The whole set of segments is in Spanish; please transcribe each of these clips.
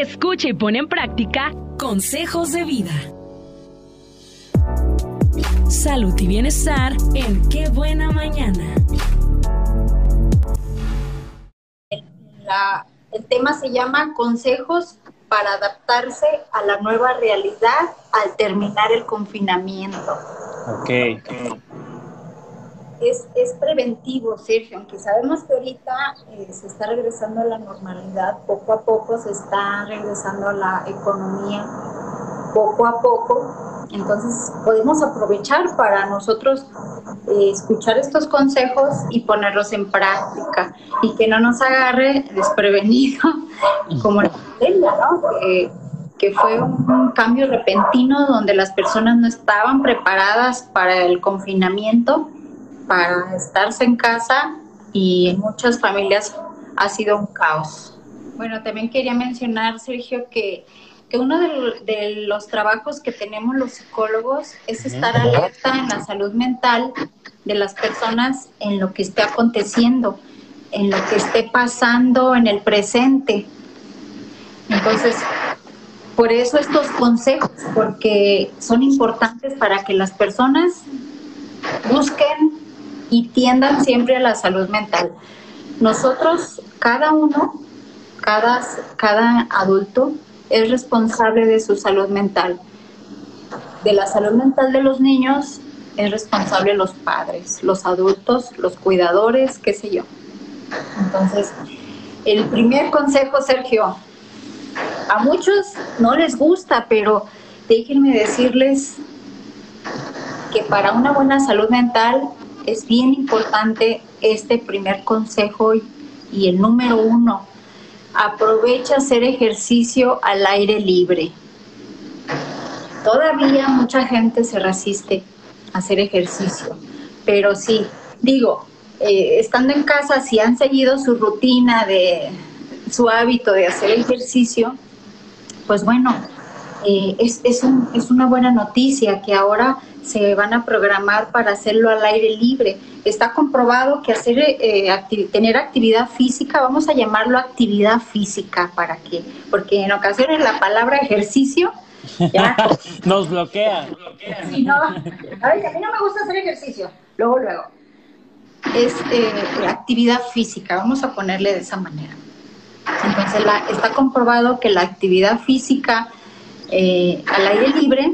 Escucha y pone en práctica consejos de vida. Salud y bienestar en Qué Buena Mañana. el tema se llama Consejos para adaptarse a la nueva realidad al terminar el confinamiento. Ok. Es, es preventivo, Sergio, aunque sabemos que ahorita eh, se está regresando a la normalidad, poco a poco se está regresando a la economía, poco a poco, entonces podemos aprovechar para nosotros eh, escuchar estos consejos y ponerlos en práctica. Y que no nos agarre desprevenido como la pandemia, ¿no? Que, que fue un cambio repentino donde las personas no estaban preparadas para el confinamiento, para estarse en casa y en muchas familias ha sido un caos. Bueno, también quería mencionar, Sergio, que que uno de, los trabajos que tenemos los psicólogos es estar alerta en la salud mental de las personas en lo que esté aconteciendo, en lo que esté pasando en el presente. Entonces, por eso estos consejos, porque son importantes para que las personas busquen y tiendan siempre a la salud mental. Nosotros, cada uno, cada, cada adulto, es responsable de su salud mental. De la salud mental de los niños es responsable los padres, los adultos, los cuidadores, qué sé yo. Entonces, el primer consejo, Sergio, a muchos no les gusta, pero déjenme decirles que para una buena salud mental es bien importante este primer consejo y el número uno, aprovecha hacer ejercicio al aire libre. Todavía mucha gente se resiste a hacer ejercicio, pero sí, digo, eh, estando en casa, si han seguido su rutina de su hábito de hacer ejercicio, pues bueno, eh, es, es, un, es una buena noticia que ahora se van a programar para hacerlo al aire libre. Está comprobado que hacer eh, tener actividad física, vamos a llamarlo actividad física, ¿para qué? Porque en ocasiones la palabra ejercicio ya nos bloquea. Sí, no, a, ver, a mí no me gusta hacer ejercicio. Luego, luego. Es eh, actividad física, vamos a ponerle de esa manera. Entonces, está comprobado que la actividad física eh, al aire libre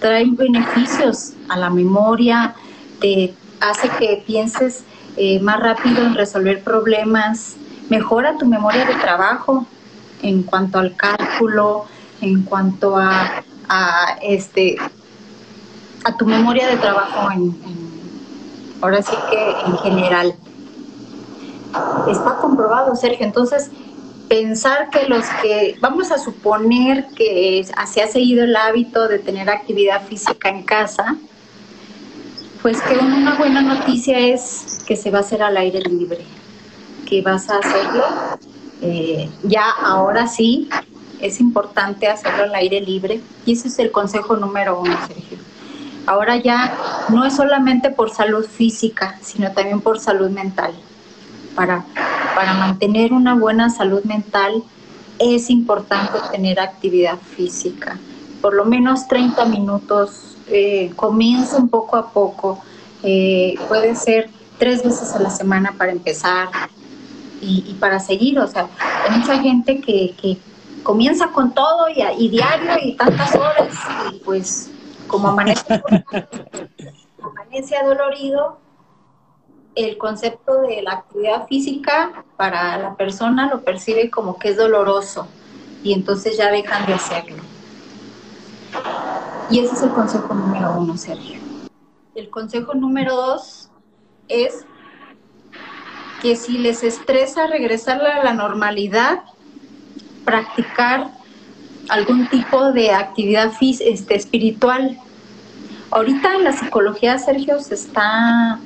trae beneficios a la memoria, te hace que pienses eh, más rápido en resolver problemas, mejora tu memoria de trabajo en cuanto al cálculo, en cuanto a, este a tu memoria de trabajo en, ahora sí que en general. Está comprobado, Sergio. Entonces, pensar que los que, vamos a suponer que se ha seguido el hábito de tener actividad física en casa, pues que una buena noticia es que se va a hacer al aire libre, que vas a hacerlo. Eh, ya ahora sí, es importante hacerlo al aire libre y ese es el consejo número uno, Sergio. Ahora ya no es solamente por salud física, sino también por salud mental, para para mantener una buena salud mental es importante tener actividad física. Por lo menos 30 minutos, eh, comienza un poco a poco. Eh, puede ser tres veces a la semana para empezar y, para seguir. O sea, hay mucha gente que, comienza con todo y, y, diario y tantas horas y pues como amanece, amanece adolorido, el concepto de la actividad física para la persona lo percibe como que es doloroso y entonces ya dejan de hacerlo. Y ese es el consejo número uno, Sergio. El consejo número dos es que si les estresa regresar a la normalidad, practicar algún tipo de actividad este, espiritual. Ahorita la psicología, Sergio, se está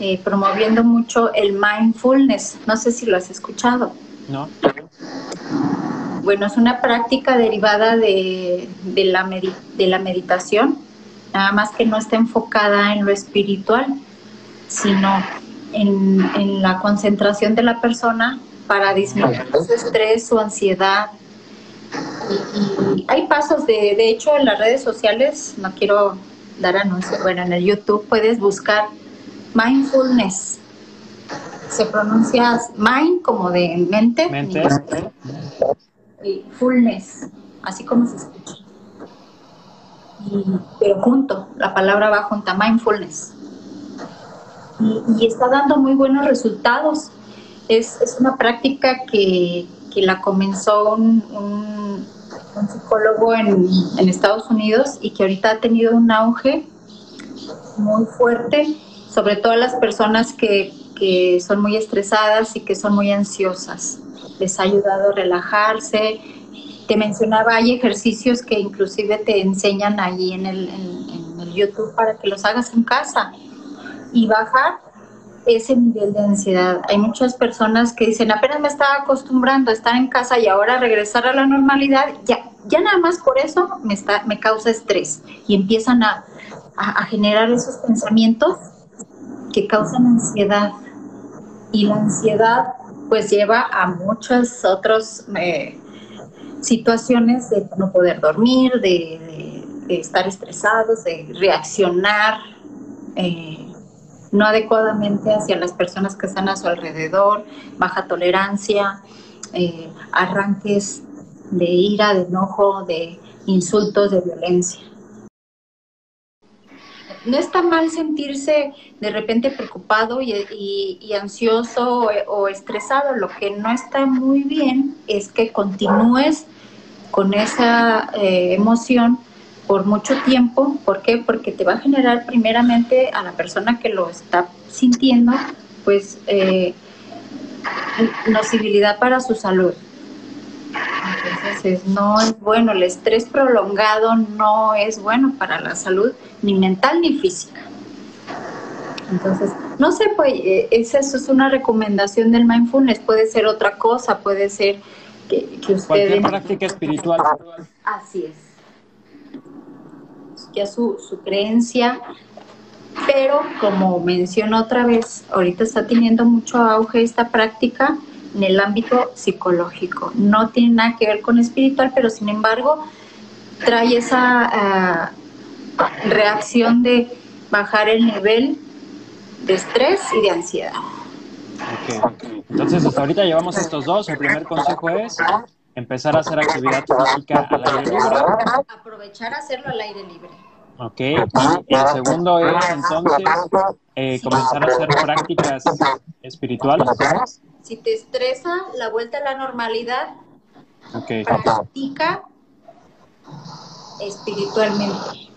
eh, promoviendo mucho el mindfulness. No sé si lo has escuchado. No. Bueno, es una práctica derivada de, la, de la meditación, nada más que no está enfocada en lo espiritual, sino en, la concentración de la persona para disminuir su estrés, su ansiedad Y, hay pasos, de, de hecho, en las redes sociales, no quiero dar anuncios, bueno, en el YouTube puedes buscar mindfulness. Se pronuncia mind como de mente. Mente. Y fullness, así como se escucha. Y, pero junto, la palabra va junta, mindfulness. Y, y está dando muy buenos resultados. Es, es una práctica que, que, la comenzó un, un, un psicólogo en, en Estados Unidos y que ahorita ha tenido un auge muy fuerte, sobre todo las personas que, que son muy estresadas y que son muy ansiosas. Les ha ayudado a relajarse. Te mencionaba, hay ejercicios que inclusive te enseñan allí en el, en, el YouTube para que los hagas en casa y bajar ese nivel de ansiedad. Hay muchas personas que dicen, apenas me estaba acostumbrando a estar en casa y ahora regresar a la normalidad, ya, ya nada más por eso me, está, me causa estrés y empiezan a, a, a generar esos pensamientos que causan ansiedad. Y la ansiedad pues lleva a muchas otras eh, situaciones de no poder dormir, de, estar estresados, de reaccionar eh, no adecuadamente hacia las personas que están a su alrededor, baja tolerancia, eh, arranques de ira, de enojo, de insultos, de violencia no está mal sentirse de repente preocupado y, ansioso o, o, estresado. Lo que no está muy bien es que continúes con esa eh, emoción por mucho tiempo. ¿Por qué? Porque te va a generar primeramente a la persona que lo está sintiendo, pues, eh, nocibilidad para su salud. Entonces, no es bueno, el estrés prolongado no es bueno para la salud, ni mental ni física. Entonces, no sé, pues, eso es una recomendación del mindfulness, puede ser otra cosa, puede ser que, que ustedes... Cualquier práctica espiritual. Así es. Ya su, su creencia, pero como menciono otra vez, ahorita está teniendo mucho auge esta práctica, en el ámbito psicológico. No tiene nada que ver con espiritual, pero sin embargo trae esa uh, reacción de bajar el nivel de estrés y de ansiedad. Okay. Entonces, hasta ahorita llevamos estos dos. El primer consejo es empezar a hacer actividad física al aire libre. Aprovechar a hacerlo al aire libre. Ok. Y el segundo es entonces eh, comenzar a hacer prácticas espirituales. Si te estresa la vuelta a la normalidad, okay. practica espiritualmente.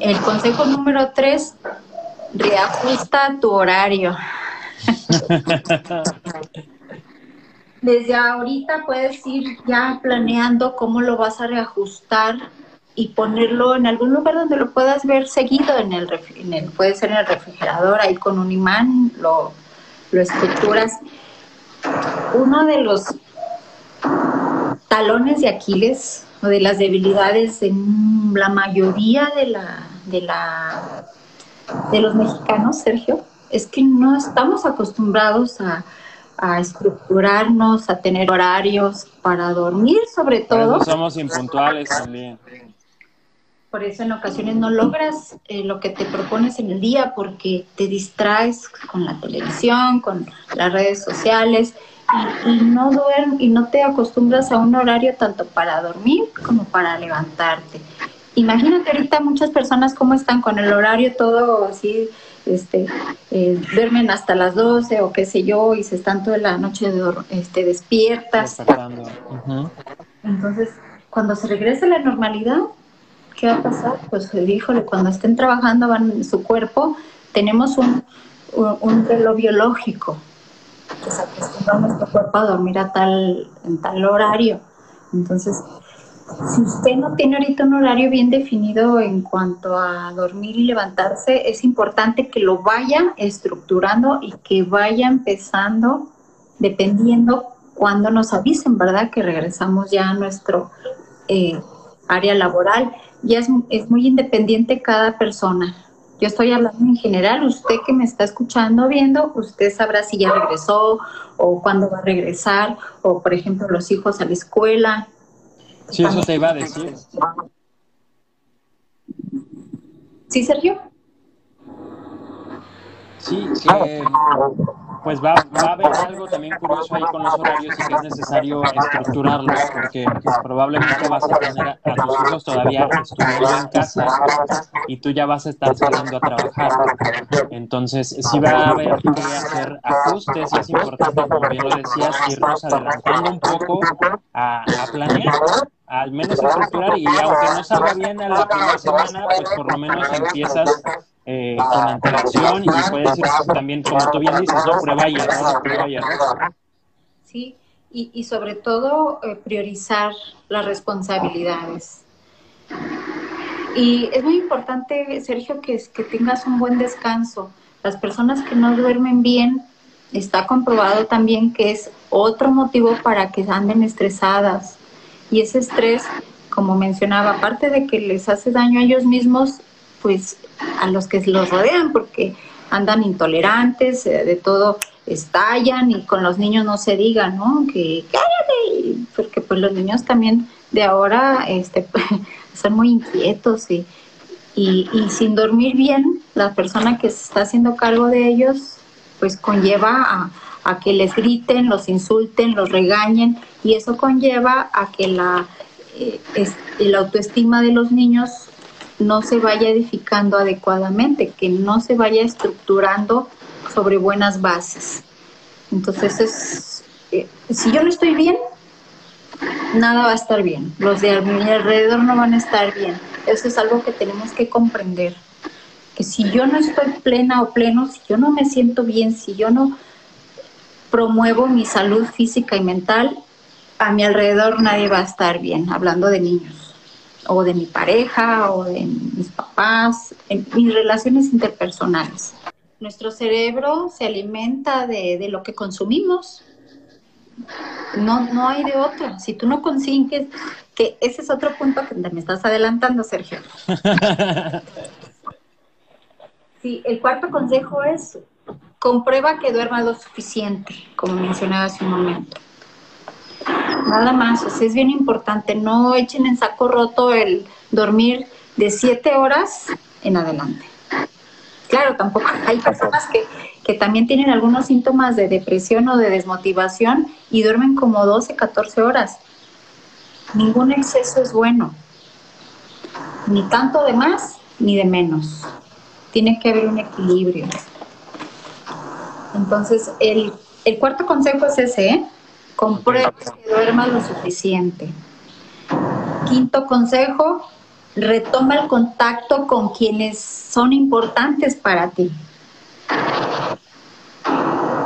El consejo número tres, reajusta tu horario. Desde ahorita puedes ir ya planeando cómo lo vas a reajustar y ponerlo en algún lugar donde lo puedas ver seguido en el, en el puede ser en el refrigerador ahí con un imán lo, lo estructuras uno de los talones de Aquiles o de las debilidades en la mayoría de la de la de los mexicanos Sergio es que no estamos acostumbrados a, a estructurarnos, a tener horarios para dormir, sobre todo. somos impuntuales también por eso en ocasiones no logras eh, lo que te propones en el día porque te distraes con la televisión, con las redes sociales y, y no duermes y no te acostumbras a un horario tanto para dormir como para levantarte. Imagínate ahorita muchas personas cómo están con el horario todo así, este, eh, duermen hasta las 12 o qué sé yo y se están toda la noche de, este, despiertas. Uh -huh. Entonces, cuando se regresa a la normalidad, ¿qué va a pasar? Pues híjole, cuando estén trabajando van en su cuerpo, tenemos un, un, reloj biológico que se acostumbra nuestro cuerpo a dormir a tal, en tal horario. Entonces, si usted no tiene ahorita un horario bien definido en cuanto a dormir y levantarse, es importante que lo vaya estructurando y que vaya empezando dependiendo cuando nos avisen, ¿verdad? Que regresamos ya a nuestro eh, área laboral ya es, es, muy independiente cada persona. Yo estoy hablando en general, usted que me está escuchando, viendo, usted sabrá si ya regresó o cuándo va a regresar, o por ejemplo los hijos a la escuela. Sí, eso te iba a decir. ¿Sí, Sergio? Sí, que pues va, va, a haber algo también curioso ahí con los horarios y que es necesario estructurarlos porque pues, probablemente vas a tener a, tus hijos todavía estudiando en casa y tú ya vas a estar saliendo a trabajar. Entonces, sí va a haber que hacer ajustes y es importante, como bien lo decías, irnos adelantando un poco a, a planear al menos estructurar y aunque no salga bien a la primera semana, pues por lo menos empiezas eh, con antelación y puedes ir también, como tú bien dices, ¿no? prueba y. Sí, y, y sobre todo eh, priorizar las responsabilidades. Y es muy importante, Sergio, que, que tengas un buen descanso. Las personas que no duermen bien, está comprobado también que es otro motivo para que anden estresadas. Y ese estrés, como mencionaba, aparte de que les hace daño a ellos mismos, pues a los que los rodean, porque andan intolerantes, eh, de todo estallan y con los niños no se diga, ¿no? Que cállate, porque pues los niños también de ahora este, son muy inquietos y, y, sin dormir bien, la persona que se está haciendo cargo de ellos, pues conlleva a, que les griten, los insulten, los regañen y eso conlleva a que la, eh, la autoestima de los niños no se vaya edificando adecuadamente, que no se vaya estructurando sobre buenas bases. Entonces, es, eh, si yo no estoy bien, nada va a estar bien. Los de mi alrededor no van a estar bien. Eso es algo que tenemos que comprender. Que si yo no estoy plena o pleno, si yo no me siento bien, si yo no promuevo mi salud física y mental, a mi alrededor nadie va a estar bien, hablando de niños o de mi pareja o de mis papás, en mis relaciones interpersonales. Nuestro cerebro se alimenta de, de lo que consumimos. No, no hay de otra. Si tú no consigues, que ese es otro punto que me estás adelantando, Sergio. Sí, el cuarto consejo es comprueba que duerma lo suficiente, como mencionaba hace un momento. Nada más, o sea, es bien importante, no echen en saco roto el dormir de siete horas en adelante. Claro, tampoco hay personas que, que también tienen algunos síntomas de depresión o de desmotivación y duermen como 12, 14 horas. Ningún exceso es bueno, ni tanto de más ni de menos. Tiene que haber un equilibrio. Entonces, el, el cuarto consejo es ese, ¿eh? Comprueba que duermas lo suficiente. Quinto consejo, retoma el contacto con quienes son importantes para ti.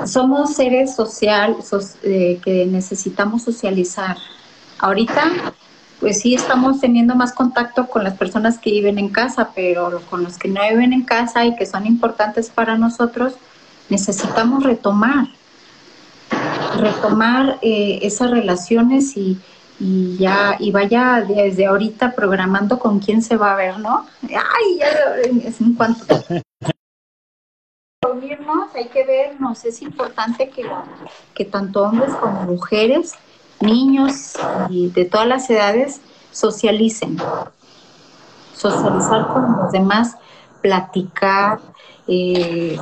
Somos seres sociales eh, que necesitamos socializar. Ahorita, pues sí estamos teniendo más contacto con las personas que viven en casa, pero con los que no viven en casa y que son importantes para nosotros, necesitamos retomar retomar eh, esas relaciones y, y, ya y vaya desde ahorita programando con quién se va a ver, ¿no? Ay, ya es en cuanto reunirnos, hay que vernos, es importante que, que tanto hombres como mujeres, niños y de todas las edades socialicen, socializar con los demás, platicar, eh,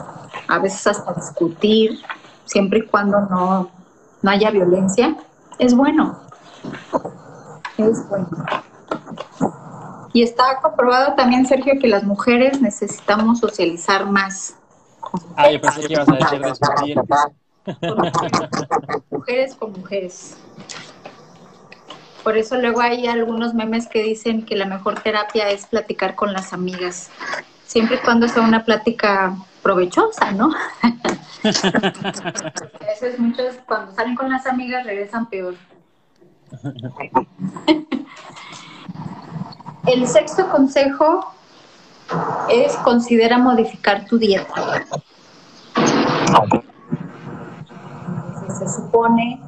a veces hasta discutir, siempre y cuando no, no haya violencia, es bueno. Es bueno. Y está comprobado también, Sergio, que las mujeres necesitamos socializar más. Ah, yo pensé que ibas a decir discutir. mujeres con mujeres. Por eso luego hay algunos memes que dicen que la mejor terapia es platicar con las amigas, siempre y cuando sea una plática provechosa, ¿no? A veces muchos cuando salen con las amigas regresan peor. El sexto consejo es considera modificar tu dieta. Se supone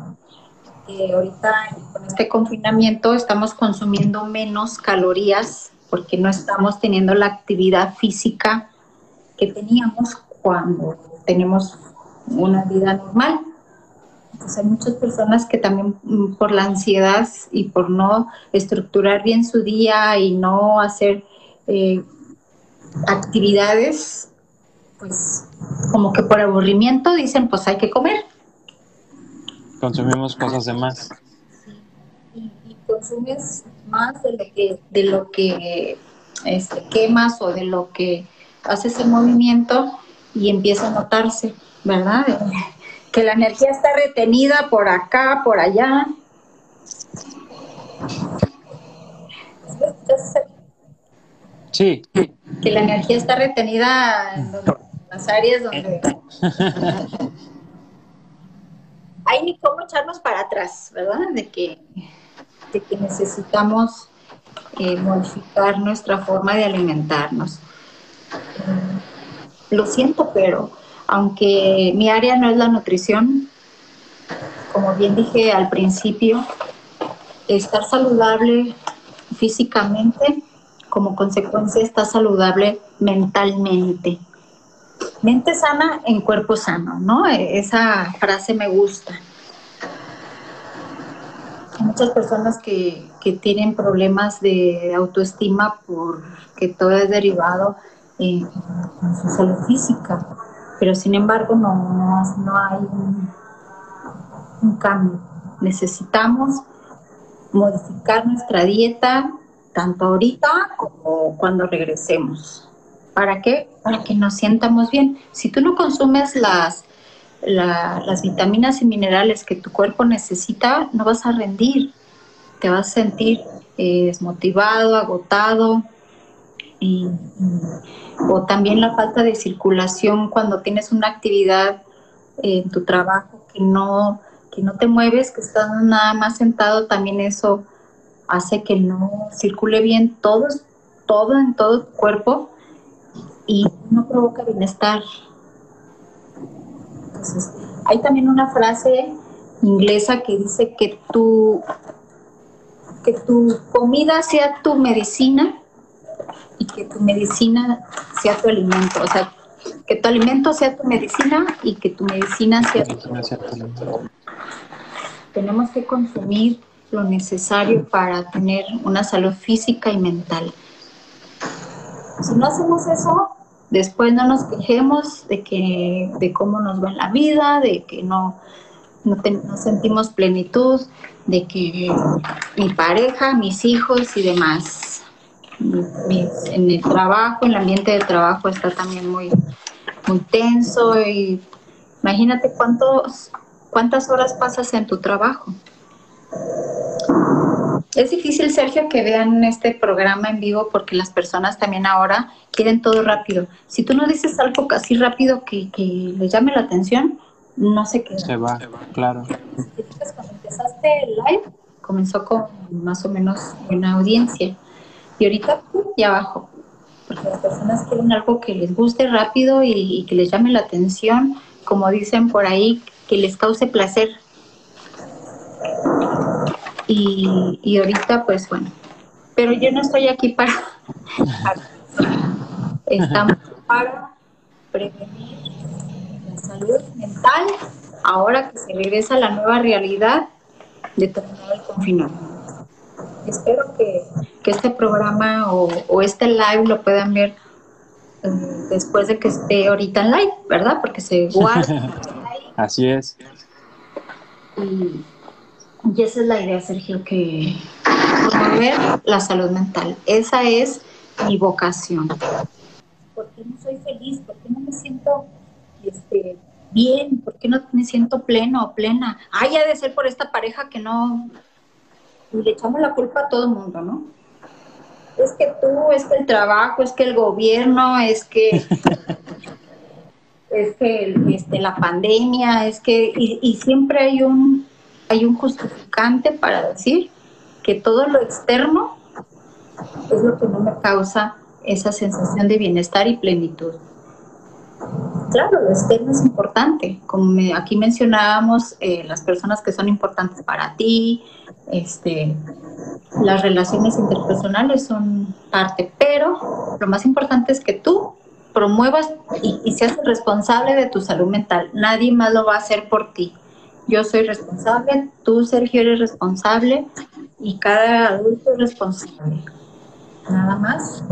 que ahorita con este confinamiento estamos consumiendo menos calorías porque no estamos teniendo la actividad física que teníamos cuando tenemos una vida normal. Entonces hay muchas personas que también mm, por la ansiedad y por no estructurar bien su día y no hacer eh, actividades, pues como que por aburrimiento dicen pues hay que comer. Consumimos cosas de más. Y, consumes más de lo que, de lo que este, quemas o de lo que haces el movimiento y empieza a notarse, ¿verdad? Que la energía está retenida por acá, por allá. Sí. Que la energía está retenida en, las áreas donde hay ni cómo echarnos para atrás, ¿verdad? De que, de que necesitamos eh, modificar nuestra forma de alimentarnos. Lo siento, pero aunque mi área no es la nutrición, como bien dije al principio, estar saludable físicamente, como consecuencia, está saludable mentalmente. Mente sana en cuerpo sano, ¿no? Esa frase me gusta. Hay muchas personas que, tienen problemas de autoestima porque todo es derivado en, su salud física, pero sin embargo no, no, hay un cambio. Necesitamos modificar nuestra dieta tanto ahorita como cuando regresemos. ¿Para qué? Para que nos sientamos bien. Si tú no consumes las, las vitaminas y minerales que tu cuerpo necesita, no vas a rendir. Te vas a sentir eh, desmotivado, agotado. O también la falta de circulación cuando tienes una actividad en tu trabajo que no, que no te mueves, que estás nada más sentado, también eso hace que no circule bien todo, todo en todo tu cuerpo y no provoca bienestar. Entonces, hay también una frase inglesa que dice que tu, que tu comida sea tu medicina y que tu medicina sea tu alimento. O sea, que tu alimento sea tu medicina y que tu medicina sea tu alimento. Tenemos que consumir lo necesario para tener una salud física y mental. Si no hacemos eso, Después no nos quejemos de que de cómo nos va en la vida, de que no, no, sentimos plenitud, de que mi pareja, mis hijos y demás. En el trabajo, el ambiente de trabajo está también muy, muy tenso y imagínate cuántos, cuántas horas pasas en tu trabajo. Es difícil, Sergio, que vean este programa en vivo porque las personas también ahora quieren todo rápido. Si tú no dices algo casi rápido que, que les llame la atención, no se queda. Se va, claro. Cuando empezaste el live, comenzó con más o menos una audiencia. Y ahorita ya abajo. Porque las personas quieren algo que les guste rápido y, y que les llame la atención, como dicen por ahí, que les cause placer y, ahorita, pues bueno, pero yo no estoy aquí para, estamos para prevenir la salud mental ahora que se regresa a la nueva realidad de terminar el confinamiento. Espero que, este programa o, este live lo puedan ver eh, después de que esté ahorita en live, ¿verdad? Porque se guarda. Así es. Y, y esa es la idea, Sergio, que promover la salud mental. Esa es mi vocación. ¿Por qué no soy feliz? ¿Por qué no me siento este, bien? ¿Por qué no me siento pleno o plena? Ay, ha de ser por esta pareja que no... le echamos la culpa a todo el mundo, ¿no? Es que tú, es que el trabajo, es que el gobierno, es que... es que este, la pandemia, es que... y siempre hay un hay un justificante para decir que todo lo externo es lo que no me causa esa sensación de bienestar y plenitud. Claro, lo externo es importante, como aquí mencionábamos, eh, las personas que son importantes para ti, este, las relaciones interpersonales son parte, pero lo más importante es que tú promuevas y, y seas responsable de tu salud mental. Nadie más lo va a hacer por ti. Yo soy responsable, tú, Sergio, eres responsable y cada adulto es responsable. Nada más,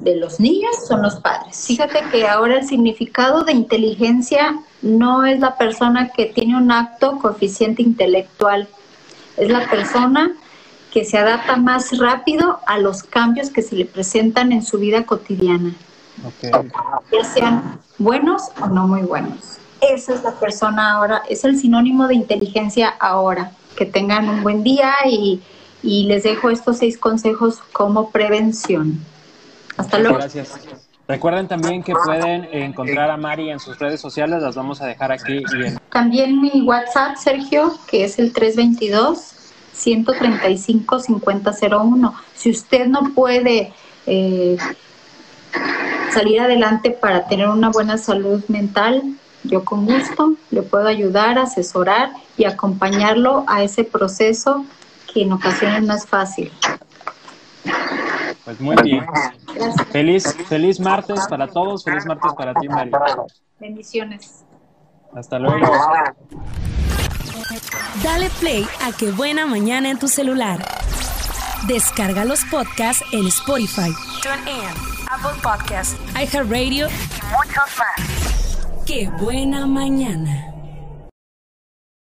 de los niños son los padres. Fíjate que ahora el significado de inteligencia no es la persona que tiene un acto coeficiente intelectual, es la persona que se adapta más rápido a los cambios que se le presentan en su vida cotidiana, ya sean buenos o no muy buenos. Esa es la persona ahora, es el sinónimo de inteligencia ahora. Que tengan un buen día y, y les dejo estos seis consejos como prevención. Hasta luego. Gracias. Recuerden también que pueden encontrar a Mari en sus redes sociales, las vamos a dejar aquí También mi WhatsApp, Sergio, que es el 322-135-5001. Si usted no puede eh, salir adelante para tener una buena salud mental, yo con gusto le puedo ayudar, asesorar y acompañarlo a ese proceso que en ocasiones no es fácil. Pues muy bien. Gracias. Feliz, feliz martes para todos, feliz martes para ti, Mari. Bendiciones. Hasta luego. Dale play a Qué Buena Mañana en tu celular. Descarga los podcasts en Spotify, TuneIn, Apple Podcasts iHeartRadio y muchos más. Qué Buena Mañana.